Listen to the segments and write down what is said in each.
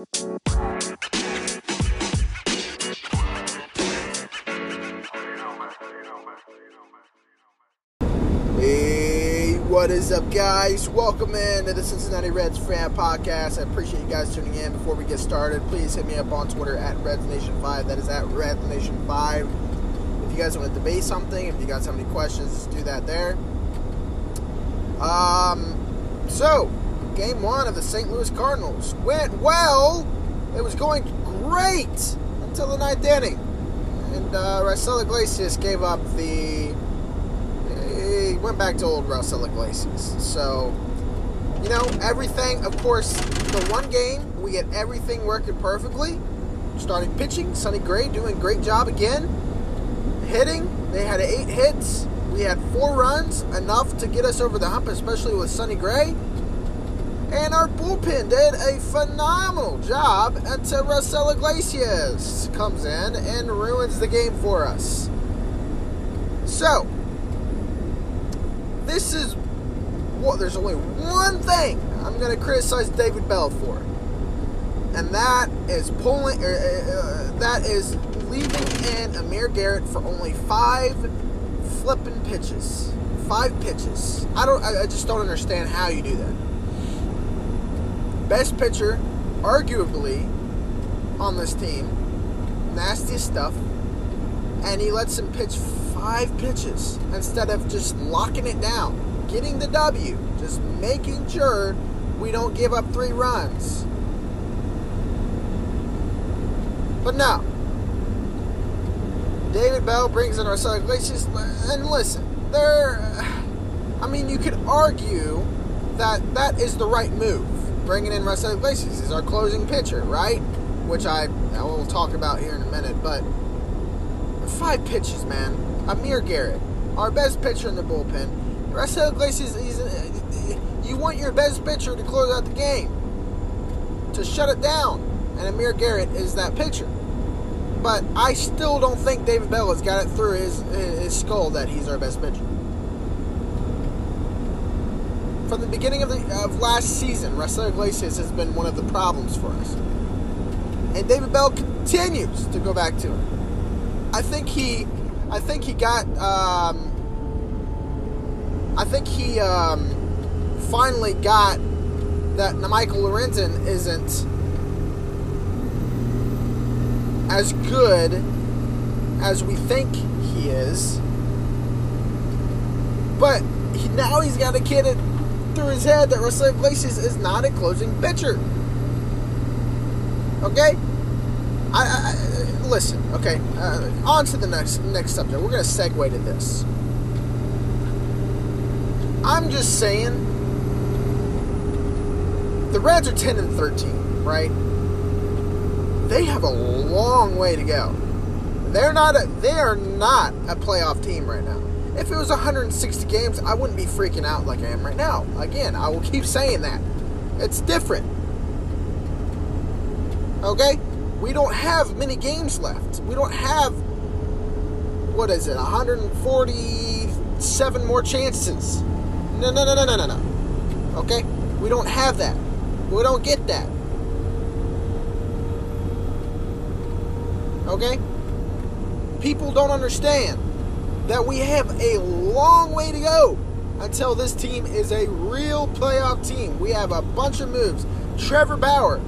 Hey, what is up, guys? Welcome in to the Cincinnati Reds Fan Podcast. I appreciate you guys tuning in. Before we get started, please hit me up on Twitter at RedsNation5. That is at RedsNation5. If you guys want to debate something, if you guys have any questions, just do that there. Um, so game one of the St. Louis Cardinals went well. It was going great until the ninth inning, and uh, Raisel Iglesias gave up the he went back to old Raisel Iglesias. So, you know, everything, of course, the one game, we get everything working perfectly. Starting pitching, Sonny Gray doing great job again. Hitting, they had eight hits. We had four runs, enough to get us over the hump, especially with Sonny Gray. And our bullpen did a phenomenal job until Raisel Iglesias comes in and ruins the game for us. So, this is what there's only one thing I'm going to criticize David Bell for, and that is pulling. Uh, uh, that is leaving in Amir Garrett for only five flipping pitches. Five pitches. I don't. I, I just don't understand how you do that. Best pitcher, arguably, on this team. Nastiest stuff. And he lets him pitch five pitches instead of just locking it down, getting the W, just making sure we don't give up three runs. But no. David Bell brings in Raisel Iglesias, and listen, there. I mean, you could argue that that is the right move. Bringing in Raisel Iglesias is our closing pitcher, right? Which I, I will talk about here in a minute, but five pitches, man. Amir Garrett, our best pitcher in the bullpen. Raisel Iglesias, he's, uh, you want your best pitcher to close out the game, to shut it down, and Amir Garrett is that pitcher. But I still don't think David Bell has got it through his, his skull that he's our best pitcher. From the beginning of, the, of last season, Raisel Iglesias has been one of the problems for us. And David Bell continues to go back to it. I think he I think he got. Um, I think he um, finally got that Michael Lorenzen isn't as good as we think he is. But now he's got a kid it through his head that Raisel Iglesias is not a closing pitcher. Okay? I, I, listen. Okay, uh, on to the next next subject. We're to segue to this. I'm just saying, the Reds are 10 and 13, right? They have a long way to go. They're not a, they are not a playoff team right now. If it was 160 games, I wouldn't be freaking out like I am right now. Again, I will keep saying that. It's different. Okay? we don't have many games left. We don't have what is it, 147 more chances. No, no, no, no, no, no, no. Okay? We don't have that. We don't get that. Okay? People don't understand that we have a long way to go until this team is a real playoff team. We have a bunch of moves. Trevor Bauer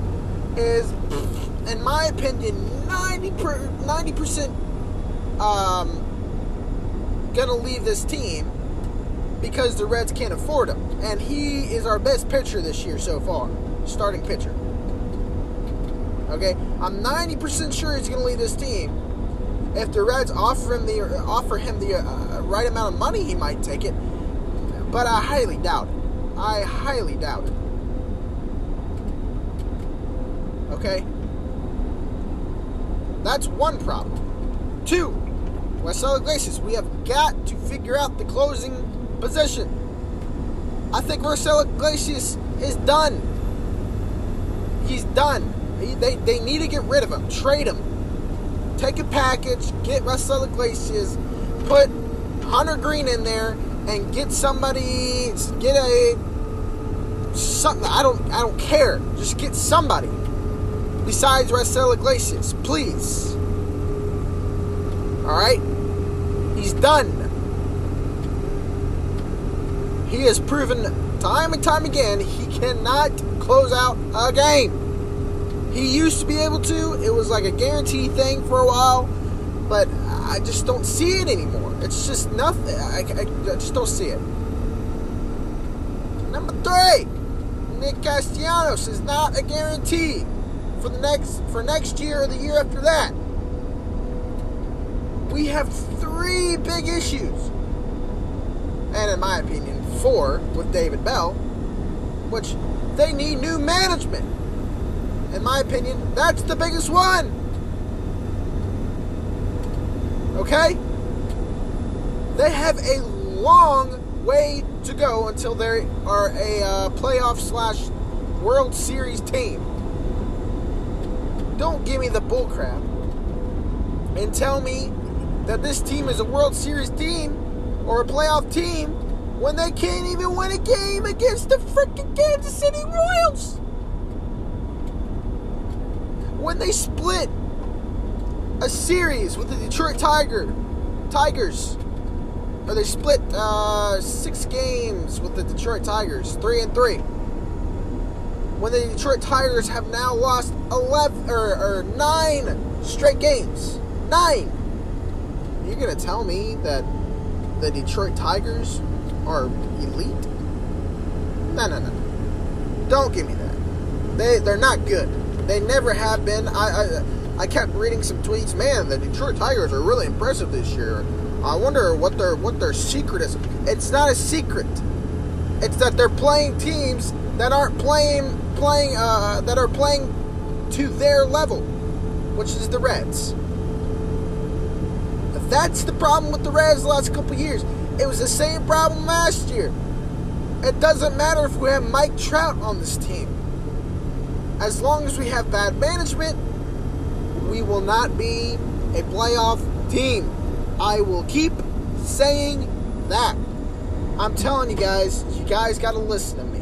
is in my opinion, 90 percent um, gonna leave this team because the Reds can't afford him, and he is our best pitcher this year so far, starting pitcher. Okay, I'm 90% sure he's gonna leave this team. If the Reds offer him the offer him the uh, right amount of money, he might take it, but I highly doubt it. I highly doubt it. Okay. That's one problem. Two, Raisel Iglesias, we have got to figure out the closing position. I think Raisel Iglesias is done. He's done. He, they, they need to get rid of him. Trade him. Take a package, get Raisel Iglesias, put Hunter Greene in there, and get somebody, get a something. I don't, I don't care. Just get somebody. besides Raisel Iglesias. Please. Alright? He's done. He has proven time and time again he cannot close out a game. He used to be able to. It was like a guarantee thing for a while, but I just don't see it anymore. It's just nothing. I, I, I just don't see it. Number three, Nick Castellanos is not a guarantee for the next for next year or the year after that. We have three big issues, and in my opinion, four with David Bell, which they need new management in my opinion, that's the biggest one. Okay? They have a long way to go until they are a uh, playoff slash World Series team. Don't give me the bullcrap and tell me that this team is a World Series team or a playoff team when they can't even win a game against the freaking Kansas City Royals when they split a series with the Detroit Tiger Tigers, or they split uh, six games with the Detroit Tigers, three and three. When the Detroit Tigers have now lost eleven or, or nine straight games, nine. You're gonna tell me that the Detroit Tigers are elite? No, no, no. Don't give me that. They they're not good. They never have been. I, I, I kept reading some tweets. Man, the Detroit Tigers are really impressive this year. I wonder what their what their secret is. It's not a secret. It's that they're playing teams that aren't playing playing uh, that are playing to their level, which is the Reds. That's the problem with the Reds the last couple years. It was the same problem last year. It doesn't matter if we have Mike Trout on this team as long as we have bad management, we will not be a playoff team. I will keep saying that. I'm telling you guys, you guys got to listen to me.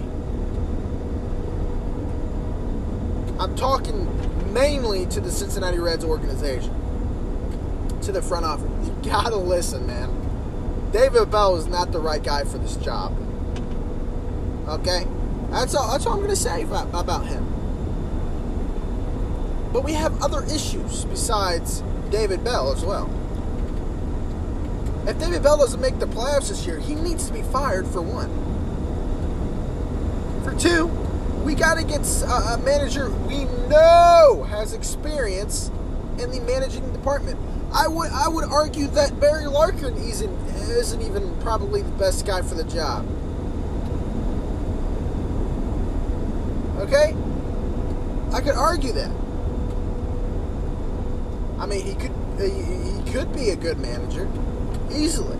I'm talking mainly to the Cincinnati Reds organization, to the front office. You got to listen, man. David Bell is not the right guy for this job. Okay? That's all, that's all I'm going to say about, about him. But we have other issues besides David Bell as well. If David Bell doesn't make the playoffs this year, he needs to be fired for one. For two, we got to get uh, a manager we know has experience in the managing department. I would I would argue that Barry Larkin isn't isn't even probably the best guy for the job. Okay? I could argue that. I mean, he could he, he could be a good manager easily.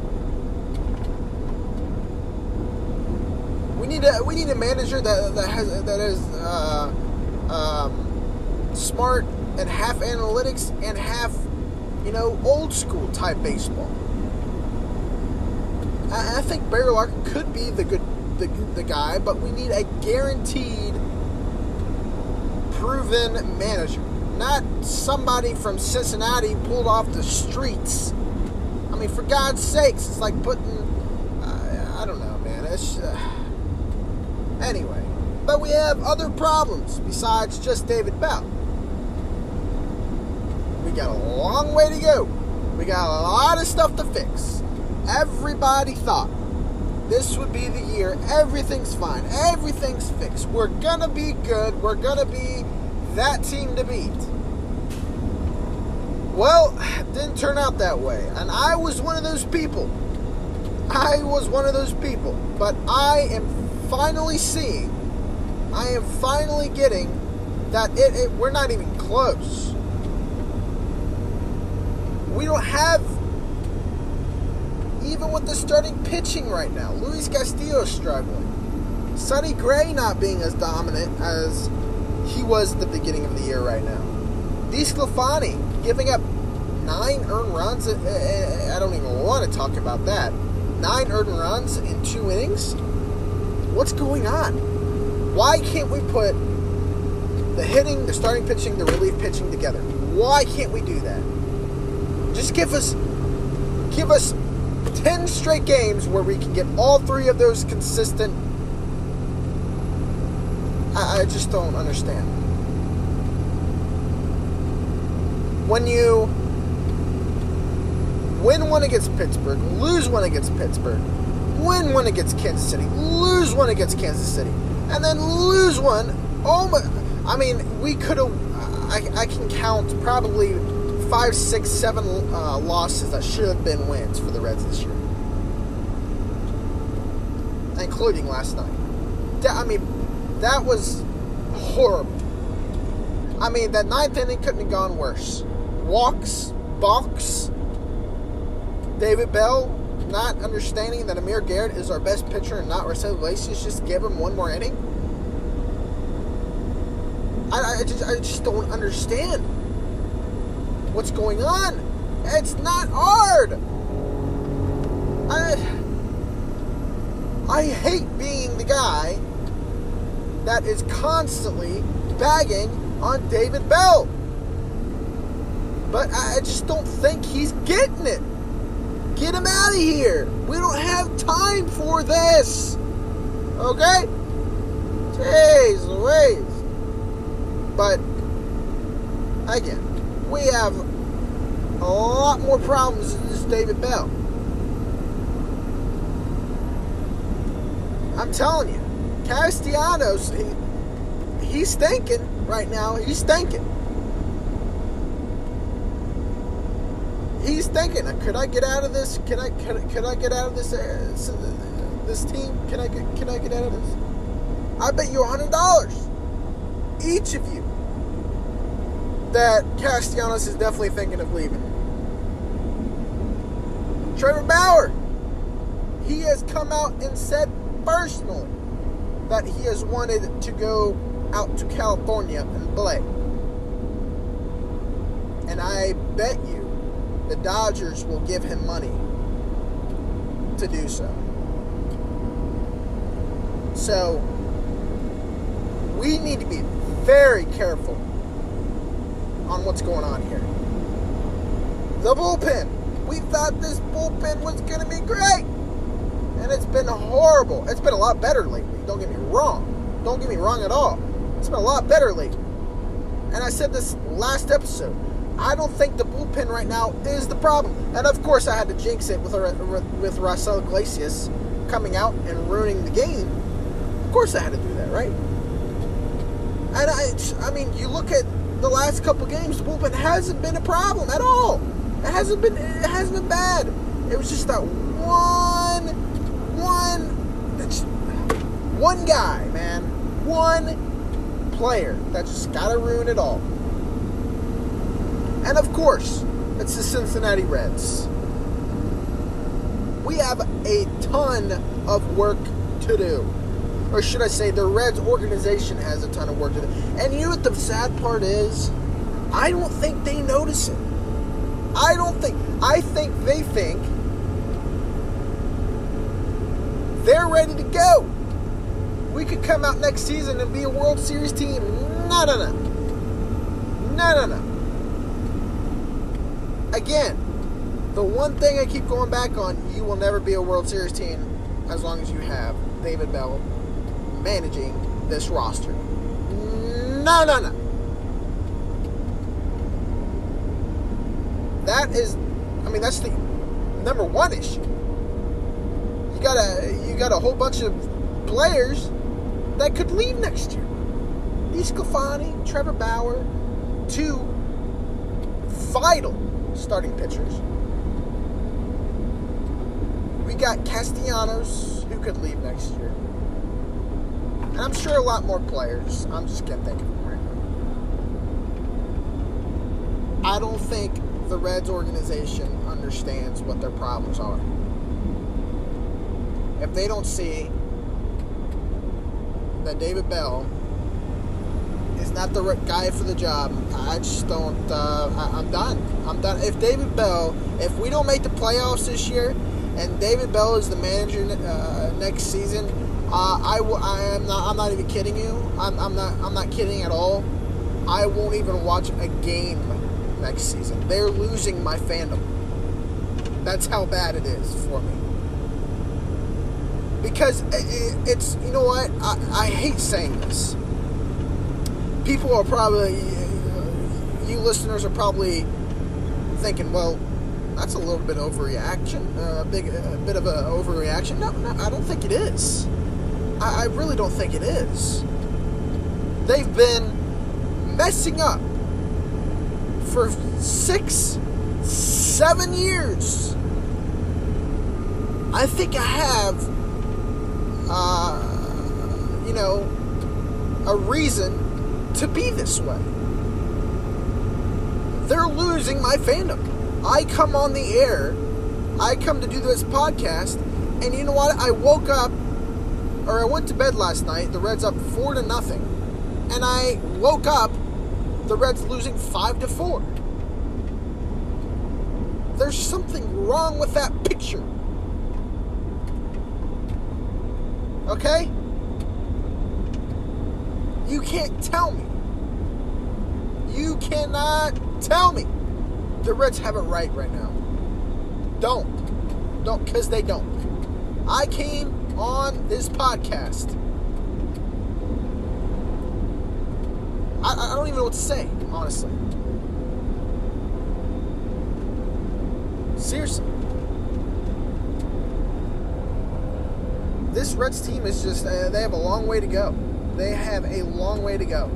We need a we need a manager that that has that is uh, um, smart and half analytics and half you know old school type baseball. I, I think Barry Larkin could be the good the, the guy, but we need a guaranteed, proven manager not somebody from Cincinnati pulled off the streets. I mean, for God's sakes, it's like putting. Uh, I don't know, man. It's. Uh, anyway. But we have other problems besides just David Bell. We got a long way to go. We got a lot of stuff to fix. Everybody thought this would be the year. Everything's fine. Everything's fixed. We're gonna be good. We're gonna be that team to beat. Well, didn't turn out that way. And I was one of those people. I was one of those people. But I am finally seeing, I am finally getting that it, it we're not even close. We don't have even with the starting pitching right now. Luis Castillo struggling. Sonny Gray not being as dominant as he was at the beginning of the year right now. DeSclafani giving up nine earned runs. Uh, uh, I don't even want to talk about that. Nine earned runs in two innings. What's going on? Why can't we put the hitting, the starting pitching, the relief pitching together. Why can't we do that? Just give us give us 10 straight games where we can get all three of those consistent. I, I just don't understand. When you win one against Pittsburgh, lose one against Pittsburgh, win one against Kansas City, lose one against Kansas City, and then lose one. Oh my! I mean, we could have. I, I can count probably five, six, seven uh, losses that should have been wins for the Reds this year, including last night. I mean, that was horrible. I mean, that ninth inning couldn't have gone worse. Walks, balks. David Bell not understanding that Amir Garrett is our best pitcher and not Raisel Iglesias. Just give him one more inning. I, I just I just don't understand what's going on. It's not hard. I I hate being the guy that is constantly bagging on David Bell. But I just don't think he's getting it. Get him out of here. We don't have time for this. Okay? Jeez Louise. But, again, we have a lot more problems than this David Bell. I'm telling you, Castellanos, he, he's thinking right now. He's thinking. He's thinking, could I get out of this? Can I? Can, I, I get out of this? Uh, this team? Can I get? Can I get out of this? I bet you hundred dollars, each of you, that Castellanos is definitely thinking of leaving. Trevor Bauer, he has come out and said personally that he has wanted to go out to California and play. And I bet you the Dodgers will give him money to do so. So, we need to be very careful on what's going on here. The bullpen. We thought this bullpen was going to be great. And it's been horrible. It's been a lot better lately. Don't get me wrong. Don't get me wrong at all. It's been a lot better lately. And I said this last episode. I don't think the bullpen right now is the problem. And of course, I had to jinx it with with Raisel Iglesias coming out and ruining the game. Of course, I had to do that, right? And I, I mean, you look at the last couple games, the bullpen hasn't been a problem at all. It hasn't been it hasn't been bad. It was just that one one one guy, man. One player that just gotta ruin it all. And of course, it's the Cincinnati Reds. We have a ton of work to do or should I say, the Reds organization has a ton of work to do. And you know what the sad part is? I don't think they notice it. I don't think. I think they think they're ready to go. We could come out next season and be a World Series team. No, no, no. No, no, no. Again, the one thing I keep going back on, you will never be a World Series team as long as you have David Bell managing this roster. No, no, no. That is, I mean, that's the number one issue. You got a, you got a whole bunch of players that could leave next year. DeSclafani, Trevor Bauer, two vital starting pitchers. We got Castellanos, who could leave next year. And I'm sure a lot more players. I'm just can't think of them right now. I don't think the Reds organization understands what their problems are. If they don't see that David Bell is not the right guy for the job, I just don't. Uh, I, I'm done. I'm done. If David Bell, if we don't make the playoffs this year, and David Bell is the manager uh, next season, uh, I, am not. I'm not even kidding you. I'm, I'm not. I'm not kidding at all. I won't even watch a game next season. They're losing my fandom. That's how bad it is for me. Because it's, you know what? I, I hate saying this. People are probably, you listeners are probably thinking, well, that's a little bit overreaction, a uh, big, a bit of an overreaction. No, no, I don't think it is. I, I really don't think it is. They've been messing up for six, seven years. I think I have, uh, you know, a reason to be this way. They're losing my fandom. I come on the air, I come to do this podcast, and you know what? I woke up, or I went to bed last night. The Reds up four to nothing, and I woke up. The Reds losing five to four. There's something wrong with that picture. Okay? You can't tell me. You cannot tell me the Reds have it right right now. Don't. Don't, because they don't. I came on this podcast. I, I don't even know what to say, honestly. Seriously. This Reds team is just, uh, they have a long way to go. They have a long way to go.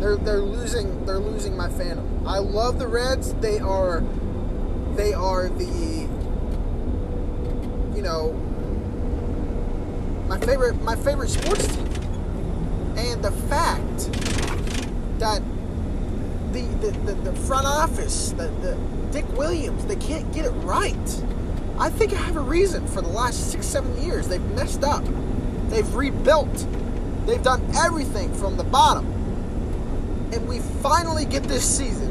They're, they're losing they're losing my fandom. I love the Reds. They are they are the you know my favorite my favorite sports team. And the fact that the, the, the, the front office, the, the Dick Williams, they can't get it right. I think I have a reason for the last six, seven years. They've messed up. They've rebuilt. They've done everything from the bottom. And we finally get this season.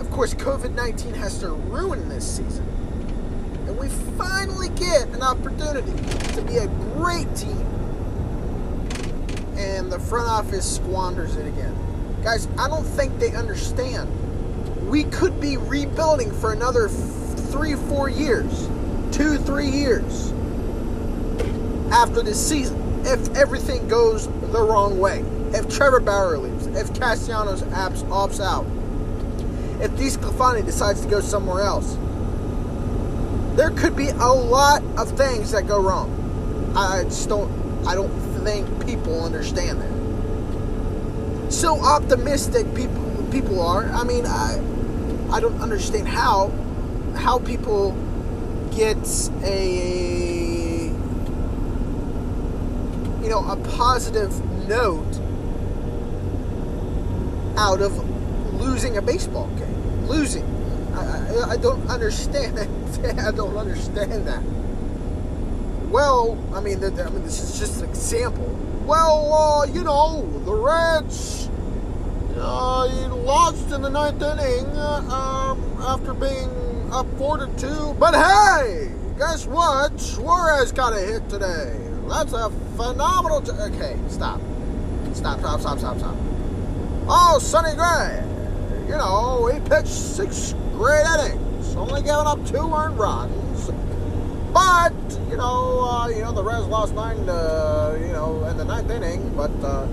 Of course, COVID 19 has to ruin this season. And we finally get an opportunity to be a great team. And the front office squanders it again. Guys, I don't think they understand we could be rebuilding for another three, four years, two, three years after this season if everything goes the wrong way. If Trevor Bauer leaves, if Castellanos opts, opts out, if DeSclafani decides to go somewhere else, there could be a lot of things that go wrong. I just don't. I don't think people understand that. So optimistic people people are. I mean, I I don't understand how how people get a you know a positive note out of losing a baseball game. Losing. I, I, I don't understand that. I don't understand that. Well, I mean, I mean, this is just an example. Well, uh, you know, the Reds uh, he lost in the ninth inning uh, um, after being up four to two. But hey, guess what? Suarez got a hit today. That's a phenomenal. T- okay, stop. Stop, stop, stop, stop, stop. Oh, Sonny Gray. You know, he pitched six great innings, only giving up two earned runs. But you know, uh, you know the Reds lost nine, to, you know, in the ninth inning. But uh,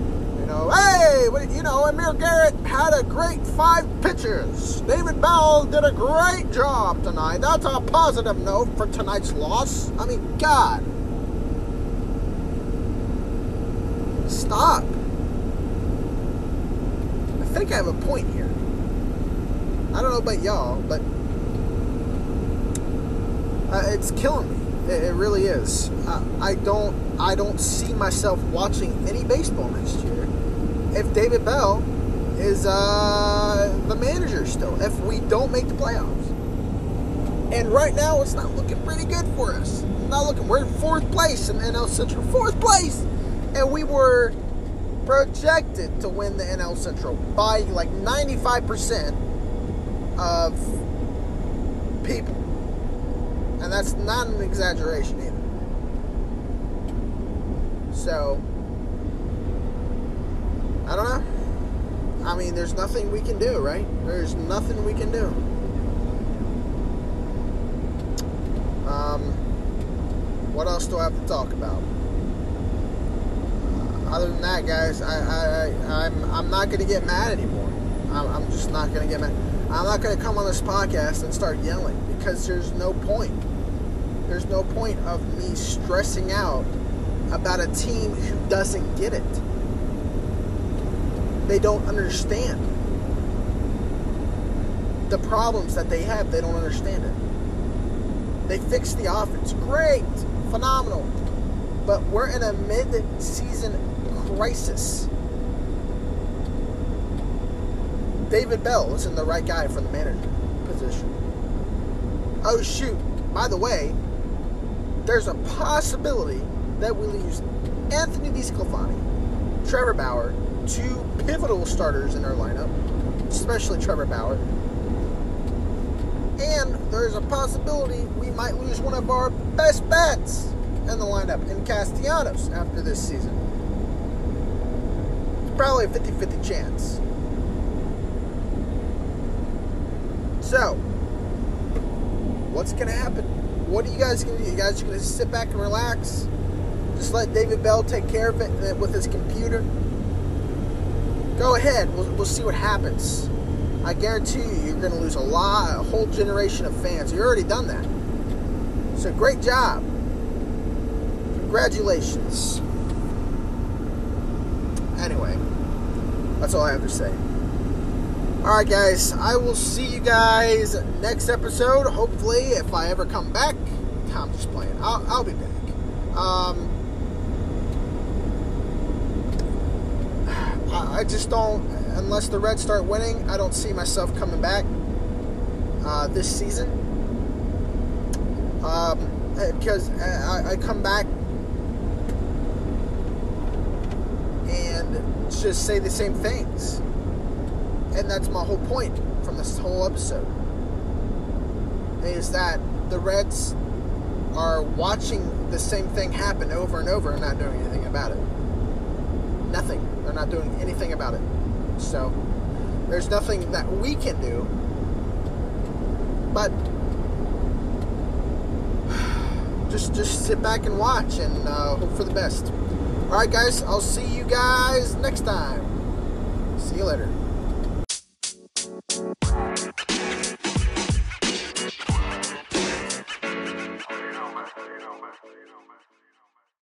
know, hey, you know, Amir Garrett had a great five pitches. David Bell did a great job tonight. That's a positive note for tonight's loss. I mean, God. Stop. I think I have a point here. I don't know about y'all, but uh, it's killing me. It, it really is. I, I don't. I don't see myself watching any baseball next year if David Bell is uh, the manager still, if we don't make the playoffs. And right now, it's not looking pretty good for us. not looking. We're in fourth place in the NL Central, fourth place, and we were projected to win the NL Central by like 95% of people. And that's not an exaggeration either. So, I don't know. I mean, there's nothing we can do, right? There's nothing we can do. Um, what else do I have to talk about? other than that, guys, I, I, am I'm not going to get mad anymore. I'm, I'm just not going to get mad. I'm not going to come on this podcast and start yelling because there's no point. There's no point of me stressing out about a team who doesn't get it. They don't understand. The problems that they have, they don't understand it. They fixed the offense. Great. Phenomenal. But we're in a mid season crisis. David Bell isn't the right guy for the manager position. Oh, shoot. By the way, there's a possibility that we lose Anthony DeSclafani, Trevor Bauer, two pivotal starters in our lineup, especially Trevor Bauer. And there's a possibility we might lose one of our best bats in the lineup in Castellanos after this season. It's probably a 50 50 chance. So, what's going to happen? What are you guys going to do? You guys are going to sit back and relax? Just let David Bell take care of it with his computer? Go ahead. We'll, we'll see what happens. I guarantee you, you're going to lose a lot, a whole generation of fans. You've already done that. So, great job. Congratulations. Anyway, that's all I have to say. Alright, guys, I will see you guys next episode. Hopefully, if I ever come back, I'm just playing. I'll, I'll be back. Um, I, just don't, unless the Reds start winning, I don't see myself coming back uh, this season. Um, because I, I come back and just say the same things. And that's my whole point from this whole episode. Is that the Reds are watching the same thing happen over and over and not doing anything about it. Nothing. They're not doing anything about it. So there's nothing that we can do. But just just sit back and watch and uh, hope for the best. All right, guys, I'll see you guys next time. See you later.